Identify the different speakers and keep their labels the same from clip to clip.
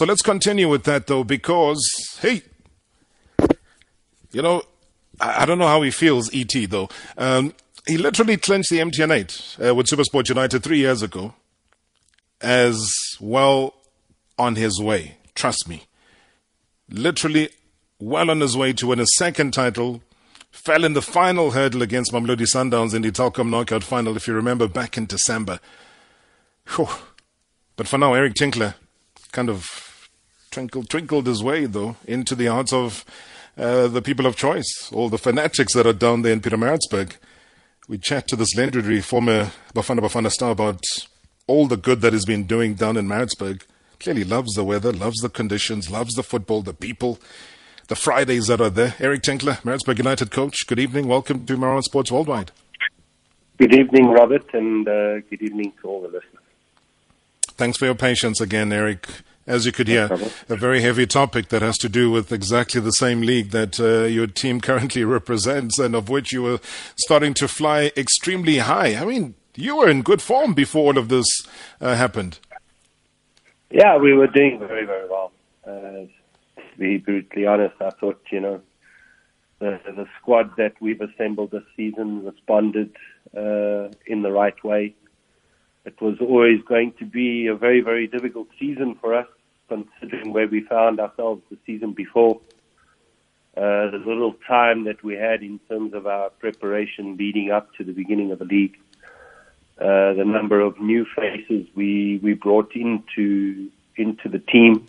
Speaker 1: So let's continue with that though, because, hey, you know, I, I don't know how he feels, ET though. Um, he literally clinched the MTN 8 uh, with Supersport United three years ago as well on his way. Trust me. Literally well on his way to win a second title. Fell in the final hurdle against Mamelodi Sundowns in the Telkom knockout final, if you remember, back in December. Whew. But for now, Eric Tinkler kind of twinkled, twinkled his way, though, into the hearts of uh, the people of choice, all the fanatics that are down there in Pietermaritzburg. We chat to this legendary former Bafana Bafana star about all the good that he's been doing down in Maritzburg. Clearly loves the weather, loves the conditions, loves the football, the people, the Fridays that are there. Eric Tinkler, Maritzburg United coach. Good evening. Welcome to Marawa Sports Worldwide.
Speaker 2: Good evening, Robert, and uh, good evening to all the listeners.
Speaker 1: Thanks for your patience again, Eric. As you could hear, a very heavy topic that has to do with exactly the same league that uh, your team currently represents and of which you were starting to fly extremely high. I mean, you were in good form before all of this uh, happened.
Speaker 2: Yeah, we were doing very, very well. Uh, to be brutally honest, I thought, you know, the, the squad that we've assembled this season responded uh, in the right way. It was always going to be a very, very difficult season for us, considering where we found ourselves the season before. Uh, the little time that we had in terms of our preparation leading up to the beginning of the league. Uh, the number of new faces we, we brought into into the team,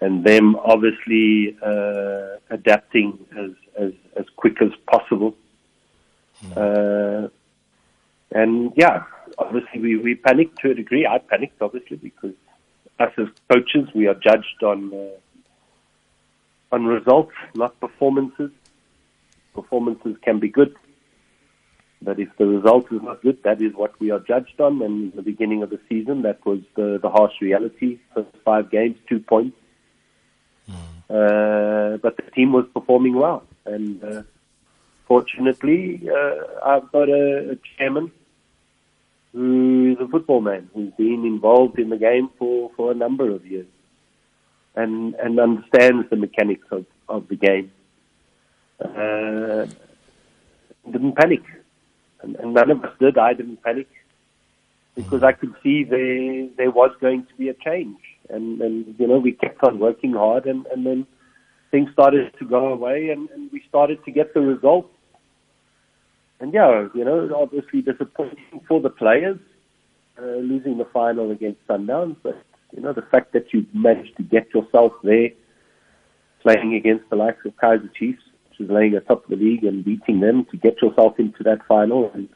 Speaker 2: and them obviously uh, adapting as, as as quick as possible. Uh, and yeah, obviously we, we panicked to a degree. I panicked obviously because us as coaches we are judged on uh, on results, not performances. Performances can be good, but if the result is not good, that is what we are judged on. And in the beginning of the season, that was the, the harsh reality. First five games, two points. Mm. Uh, but the team was performing well. And uh, fortunately, uh, I've got a, a chairman who is a football man, who's been involved in the game for, for a number of years and, and understands the mechanics of, of the game. Uh, didn't panic and, and none of us did. I didn't panic because I could see there there was going to be a change, and and you know we kept on working hard, and and then things started to go away, and, and we started to get the results. And yeah, you know, obviously disappointing for the players, uh, losing the final against Sundowns, but you know the fact that you've managed to get yourself there, playing against the likes of Kaizer Chiefs, which is laying atop the league and beating them to get yourself into that final and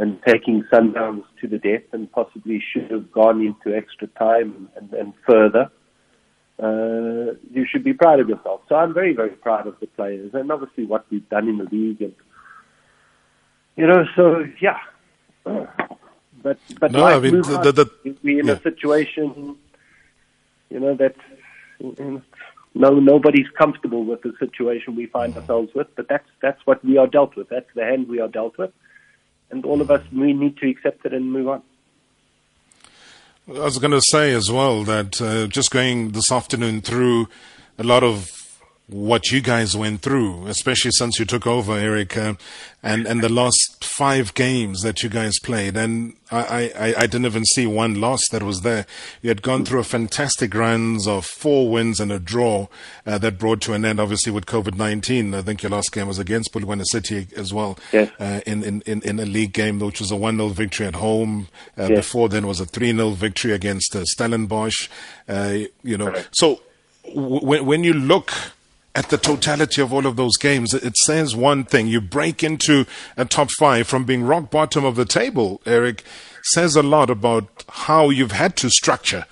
Speaker 2: and taking Sundowns to the death and possibly should have gone into extra time and, and further. Uh, you should be proud of yourself. So I'm very, very proud of the players and obviously what we've done in the league and you know, so yeah. But but
Speaker 1: no, I mean, the, the,
Speaker 2: the, we're in yeah. a situation, you know, that no nobody's comfortable with the situation we find ourselves with, but that's that's what we are dealt with. That's the hand we are dealt with, and all of us we need to accept it and move on.
Speaker 1: I was going to say as well that uh, just going this afternoon through a lot of what you guys went through, especially since you took over, Eric, uh, and and the last five games that you guys played, and I, I, I didn't even see one loss that was there. You had gone through a fantastic runs of four wins and a draw uh, that brought to an end, obviously with COVID nineteen. I think your last game was against Polokwane City as well,
Speaker 2: yes.
Speaker 1: uh, in, in in in a league game, which was a one 0 victory at home. Uh, yes. Before then was a three 0 victory against uh, Stellenbosch. Uh, you know, so w- when you look at the totality of all of those games, it says one thing. You break into a top five from being rock bottom of the table, Eric, says a lot about how you've had to structure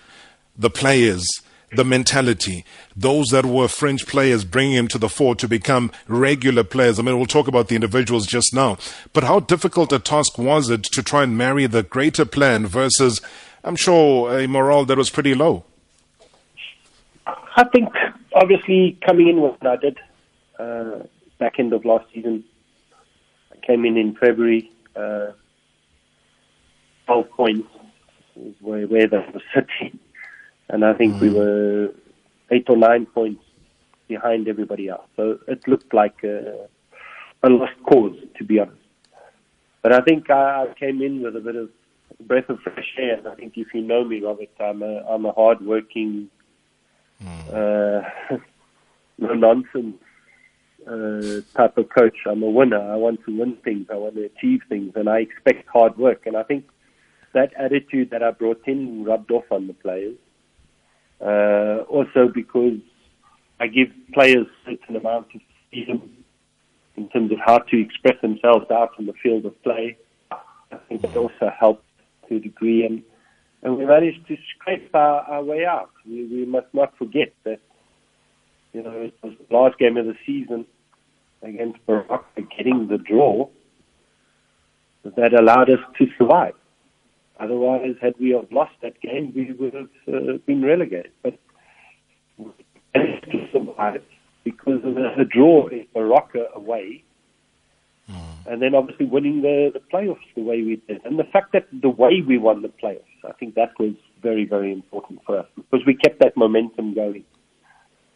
Speaker 1: the players, the mentality, those that were fringe players, bringing them to the fore to become regular players. I mean, we'll talk about the individuals just now, but how difficult a task was it to try and marry the greater plan versus, I'm sure, a morale that was pretty low?
Speaker 2: I think obviously coming in what I did uh, back end of last season, I came in in February, uh, 12 points is where, where they were sitting. and I think we were eight or nine points behind everybody else. So it looked like a, a lost cause, to be honest. But I think I, I came in with a bit of breath of fresh air. And I think if you know me, Robert, I'm a I'm a hard-working, uh, no nonsense uh, type of coach. I'm a winner. I want to win things. I want to achieve things, and I expect hard work. And I think that attitude that I brought in rubbed off on the players. Uh, also because I give players certain amount of freedom in terms of how to express themselves out on the field of play. I think that also helped to a degree, and and we managed to scrape our, our way out. We, we must not forget that you know it was the last game of the season against Baroka, getting the draw that allowed us to survive. Otherwise, had we have lost that game, we would have uh, been relegated. But we managed to survive because of a, a draw in Baroka away, and then obviously winning the, the playoffs the way we did. And the fact that the way we won the playoffs, I think that was very, very important for us because we kept that momentum going.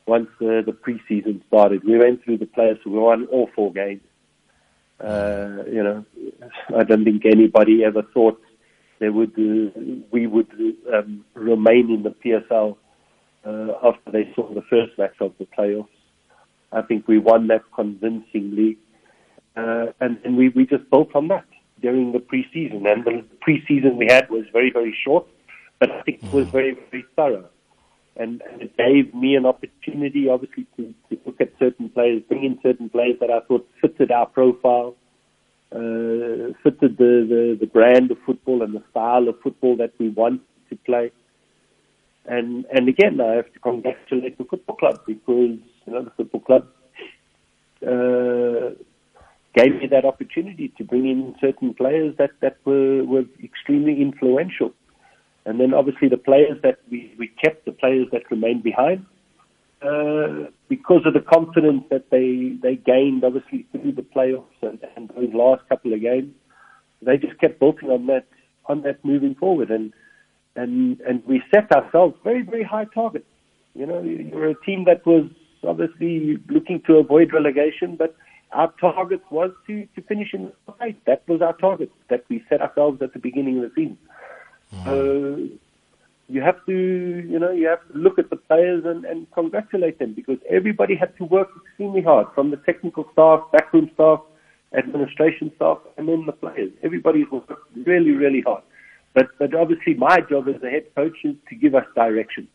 Speaker 2: Once uh, the preseason started, we went through the playoffs. We won all four games. Uh, you know, I don't think anybody ever thought they would uh, we would um, remain in the PSL uh, after they saw the first match of the playoffs. I think we won that convincingly, uh, and, and we, we just built on that during the preseason. And the preseason we had was very very short, but I think it was very very thorough, and, and it gave me an opportunity, obviously, to, to look at certain players, bring in certain players that I thought fitted our profile uh, fitted the, the, the brand of football and the style of football that we want to play. And and again, I have to congratulate the football club because you know the football club uh, gave me that opportunity to bring in certain players that that were were extremely influential. And then obviously the players that we, we kept, the players that remained behind, uh, because of the confidence that they, they gained, obviously, through the playoffs and, and those last couple of games, they just kept building on that on that moving forward, and and and we set ourselves very very high targets. You know, you're a team that was obviously looking to avoid relegation, but our target was to to finish in the top eight. That was our target that we set ourselves at the beginning of the season. Uh, you have to, you know, you have to look at the players and, and congratulate them because everybody had to work extremely hard, from the technical staff, backroom staff, administration staff, and then the players. Everybody worked really, really hard. But but obviously, my job as a head coach is to give us direction.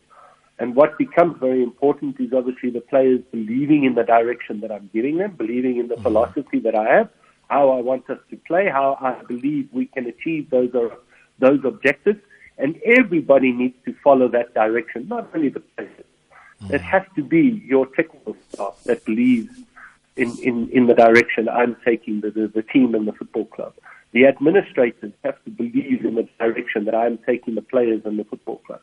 Speaker 2: And what becomes very important is obviously the players believing in the direction that I'm giving them, believing in the mm-hmm. philosophy that I have, how I want us to play, how I believe we can achieve those uh, those objectives and everybody needs to follow that direction, not only the players. Mm-hmm. It has to be your technical staff that believes in, in, in the direction I'm taking the, the, the team and the football club. The administrators have to believe in the direction that I'm taking the players and the football club.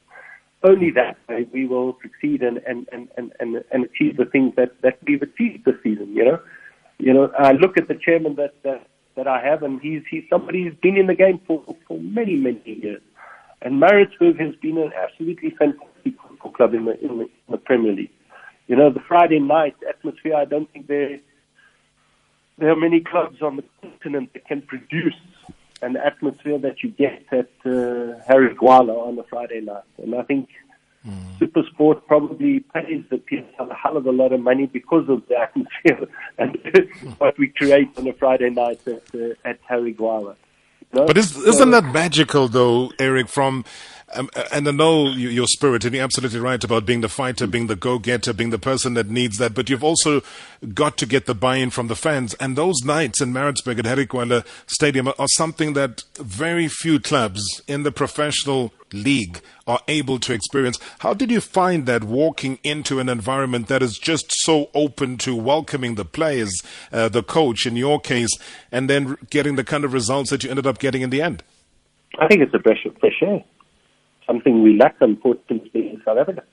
Speaker 2: Only that way we will succeed and, and, and, and, and, and achieve the things that, that we've achieved this season, you know. You know, I look at the chairman that, that, that I have and he's, he's somebody who's been in the game for, for many, many years. And Maritzburg has been an absolutely fantastic football club in the, in the, in the Premier League. You know, the Friday night atmosphere, I don't think there, there are many clubs on the continent that can produce an atmosphere that you get at uh, Harry Gwala on a Friday night. And I think mm. Supersport probably pays the PSL a hell of a lot of money because of the atmosphere and what we create on a Friday night at, uh, at Harry Gwala.
Speaker 1: No? But is, isn't that magical, though, Eric? From um, and I know your spirit, and you're absolutely right about being the fighter, being the go-getter, being the person that needs that. But you've also got to get the buy-in from the fans, and those nights in Maritzburg at Harry Gwala Stadium are something that very few clubs in the professional league are able to experience. How did you find that walking into an environment that is just so open to welcoming the players, uh, the coach in your case, and then getting the kind of results that you ended up getting in the end?
Speaker 2: I think it's a fresh, fresh air something we lack, unfortunately, in South Africa.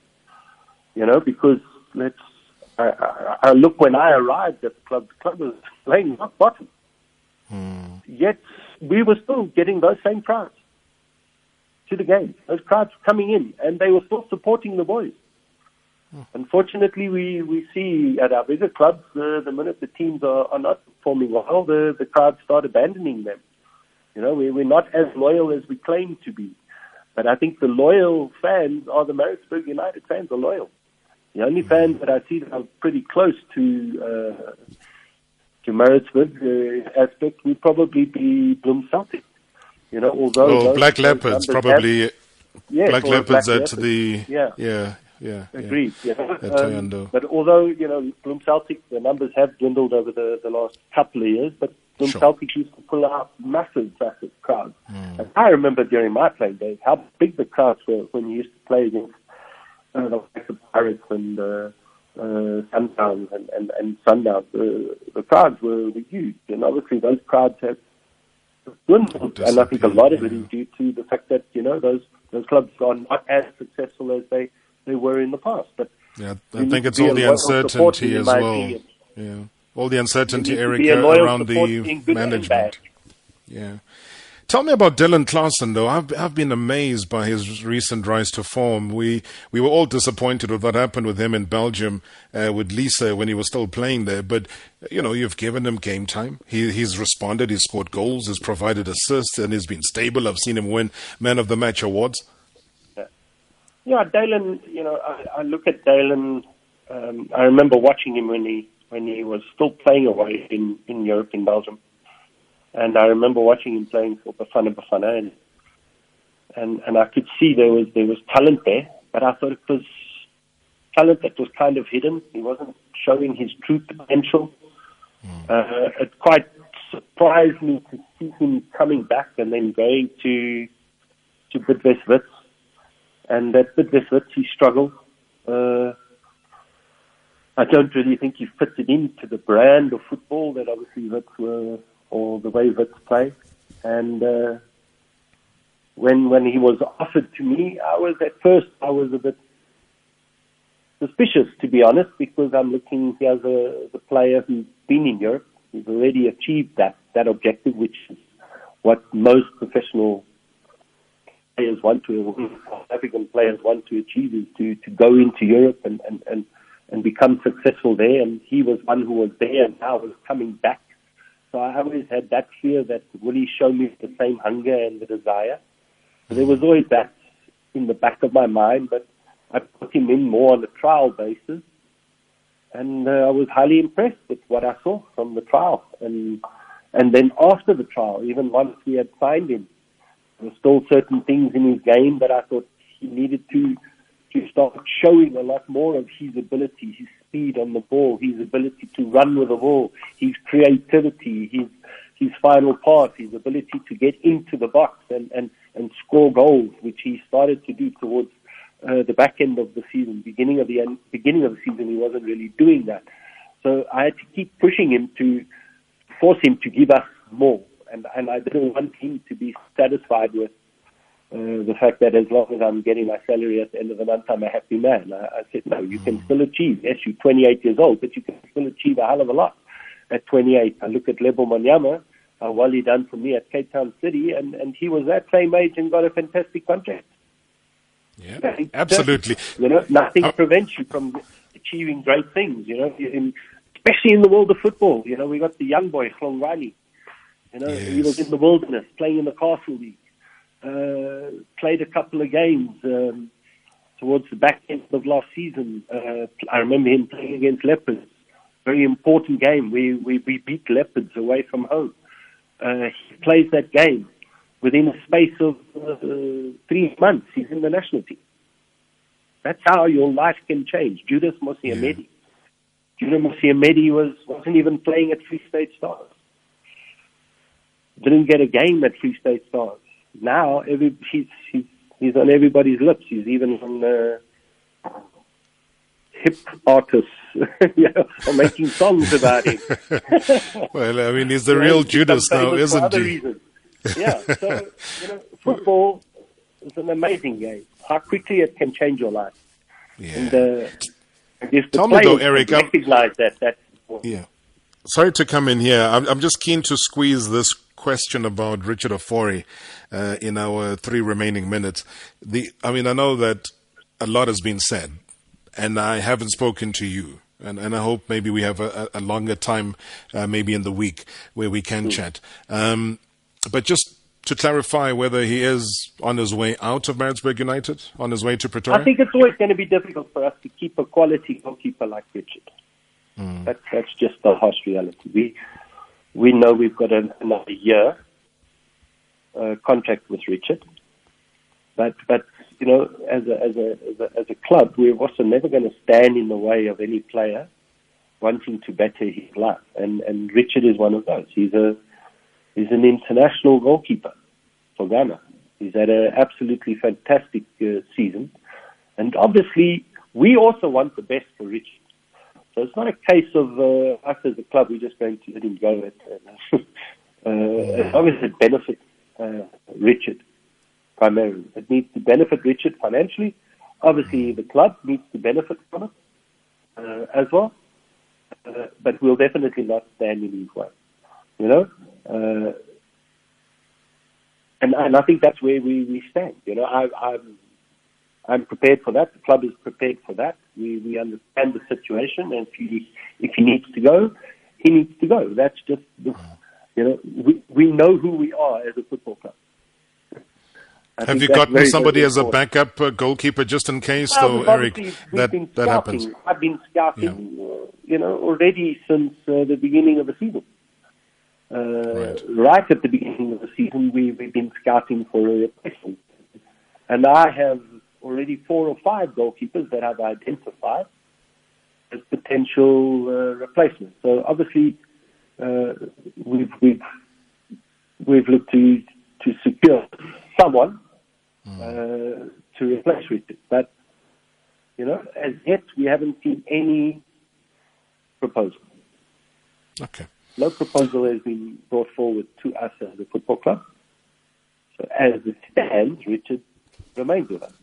Speaker 2: You know, because let's. I, I, I look when I arrived at the club. The club was playing rock bottom. Hmm. Yet we were still getting those same crowds. to the game. Those crowds coming in, and they were still supporting the boys. Unfortunately, we, we see at our bigger clubs, uh, the minute the teams are, are not performing well, the, the crowds start abandoning them. You know, we, we're not as loyal as we claim to be. But I think the loyal fans are the Maritzburg United fans are loyal. The only fans that I see that are pretty close to uh, to Maritzburg uh, aspect would probably be Bloem Celtic. You know, although
Speaker 1: oh, Black Leopards probably.
Speaker 2: Have, yes,
Speaker 1: Black Leopards
Speaker 2: Black
Speaker 1: at the
Speaker 2: yeah.
Speaker 1: yeah yeah.
Speaker 2: Agreed. Yeah.
Speaker 1: At
Speaker 2: Um, but although you know Bloem Celtic, the numbers have dwindled over the, the last couple of years, but Bloem
Speaker 1: Sure.
Speaker 2: Celtic used to pull out massive, massive crowds. And I remember during my playing days how big the crowds were when you used to play against uh, the likes of Pirates and uh, uh, Sundowns and, and, and Sundowns. The, the crowds were, were huge, and obviously those crowds have dwindled. And I think a lot of it is due to the fact that you know those those clubs are not as successful as they, they were in the past. But
Speaker 1: Yeah, I think it's all the uncertainty as well. Yeah, all the uncertainty, Eric,
Speaker 2: be a loyal
Speaker 1: around the
Speaker 2: in good and
Speaker 1: management. Yeah. Tell me about Daylon Claasen, though. I've I've been amazed by his recent rise to form. We we were all disappointed with what happened with him in Belgium uh, with Lierse when he was still playing there. But you know, you've given him game time. He he's responded. He's scored goals. He's provided assists, and he's been stable. I've seen him win man of the match awards.
Speaker 2: Yeah, Daylon, You know, I, I look at Daylon. Um, I remember watching him when he when he was still playing away in in Europe in Belgium, and I remember watching him playing for Bafana Bafana, and and and I could see there was there was talent there, but I thought it was talent that was kind of hidden. He wasn't showing his true potential. Uh, it quite surprised me to see him coming back and then going to to Bidvest Wits and at Bidvest Wits he struggled. Uh, I don't really think he fitted into the brand of football that obviously Wits were, or the way Wits play. And uh, when when he was offered to me, I was at first I was a bit suspicious to be honest because I'm looking here as a the player who's been in Europe, who's already achieved that that objective, which is what most professional players want to, African players want to achieve is to, to go into Europe and, and, and become successful there. And he was one who was there and now was coming back. So I always had that fear that will he show me the same hunger and the desire? There was always that in the back of my mind, but I put him in more on a trial basis. And uh, I was highly impressed with what I saw from the trial. And, and then after the trial, even once we had signed him, there were still certain things in his game that I thought he needed to to start showing a lot more of his ability, his speed on the ball, his ability to run with the ball, his creativity, his his final pass, his ability to get into the box and, and, and score goals, which he started to do towards uh, the back end of the season. Beginning of the end, beginning of the season, he wasn't really doing that. So I had to keep pushing him to force him to give us more and and I didn't want him to be satisfied with uh, the fact that as long as I'm getting my salary at the end of the month, I'm a happy man. I, I said, no, you can still achieve. Yes, you're 28 years old, but you can still achieve a hell of a lot at 28. I look at Lebo Manyama, uh, well he done for me at Cape Town City, and, and he was that same age and got a fantastic contract.
Speaker 1: Yeah, absolutely.
Speaker 2: You know, nothing
Speaker 1: Uh,
Speaker 2: prevents you from achieving great things. You know, in, especially in the world of football. You know, we got the young boy Hlongwane. You know, he was in the wilderness playing in the Castle League. Uh, played a couple of games um, towards the back end of last season. Uh, I remember him playing against Leopards. Very important game. We we, we beat Leopards away from home. Uh, he plays that game within a space of uh, three months. He's in the national team. That's how your life can change. Judas Moseamedi. Judas Moseamedi was wasn't even playing at Free State Stars didn't get a game at Free State Stars. Now every he's he's he's on everybody's lips. He's even on uh, hip artists, you know, are making songs about him.
Speaker 1: Well, I mean, he's the real Judas now, isn't he?
Speaker 2: reasons. Yeah. So you know, football is an amazing game. How quickly it can change your life. And
Speaker 1: Yeah.
Speaker 2: uh, if the
Speaker 1: Tell me though,
Speaker 2: players
Speaker 1: Eric, I'm-
Speaker 2: recognize that, that's
Speaker 1: Yeah. Sorry to come in here. I'm, I'm just keen to squeeze this question about Richard Ofori uh, in our three remaining minutes. The, I mean, I know that a lot has been said, and I haven't spoken to you. And, and I hope maybe we have a, a longer time, uh, maybe in the week, where we can mm. chat. Um, but just to clarify whether he is on his way out of Maritzburg United, on his way to Pretoria?
Speaker 2: I think it's always going to be difficult for us to keep a quality goalkeeper like Richard. Mm. That, that's just the harsh reality. We we know we've got another year uh, contract with Richard, but but you know as a as a as a, as a club, we're also never going to stand in the way of any player wanting to better his life, and and Richard is one of those. He's a he's an international goalkeeper for Ghana. He's had an absolutely fantastic uh, season, and obviously we also want the best for Richard. So it's not a case of uh, us as a club, we're just going to let him go. At, uh, uh, as long as it benefits uh, Richard primarily. It needs to benefit Richard financially. Obviously, the club needs to benefit from it uh, as well. Uh, but we'll definitely not stand in his way. You know? Uh, and, and I think that's where we, we stand. You know, I, I'm I'm prepared for that. The club is prepared for that. We we understand the situation, and if he if he needs to go, he needs to go. That's just the, you know we we know who we are as a football club.
Speaker 1: I Have you gotten very, somebody as a backup uh, goalkeeper just in case, well, though, Eric? That that happens.
Speaker 2: I've been scouting, yeah. uh, you know, already since uh, the beginning of the season. Uh, right. right. at the beginning of the season, we, we've been scouting for a replacement, and I have already four or five goalkeepers that I've identified as potential uh, replacements. So obviously, uh, we've we've we've looked to to secure someone mm. uh, to replace Richard. But you know, as yet we haven't seen any proposal.
Speaker 1: Okay.
Speaker 2: No proposal has been brought forward to us as a football club. So as it stands, Richard remains with us.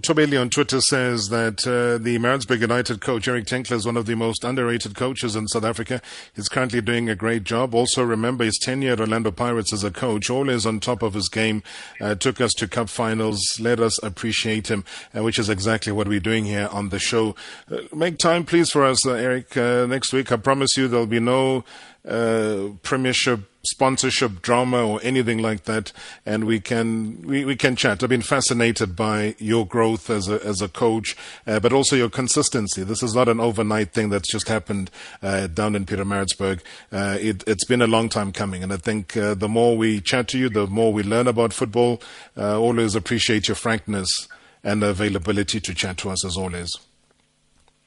Speaker 1: Tobeli on Twitter says that uh, the Maritzburg United coach Eric Tinkler is one of the most underrated coaches in South Africa. He's currently doing a great job. Also, remember his tenure at Orlando Pirates as a coach, always on top of his game, uh, took us to cup finals. Let us appreciate him, uh, which is exactly what we're doing here on the show. Uh, make time, please, for us, uh, Eric. Uh, next week, I promise you, there'll be no Premiership sponsorship drama or anything like that, and we can we, we can chat. I've been fascinated by your growth as a as a coach, uh, but also your consistency. This is not an overnight thing that's just happened uh, down in Pietermaritzburg. Uh, it, has been a long time coming, and I think uh, the more we chat to you, the more we learn about football. Uh, always appreciate your frankness and availability to chat to us as always.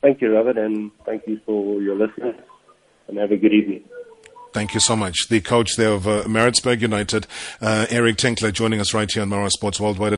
Speaker 2: Thank you, Robert, and thank you for your listeners, and have a good evening.
Speaker 1: Thank you so much. The coach there of uh, Maritzburg United, uh, Eric Tinkler, joining us right here on Marawa Sports Worldwide.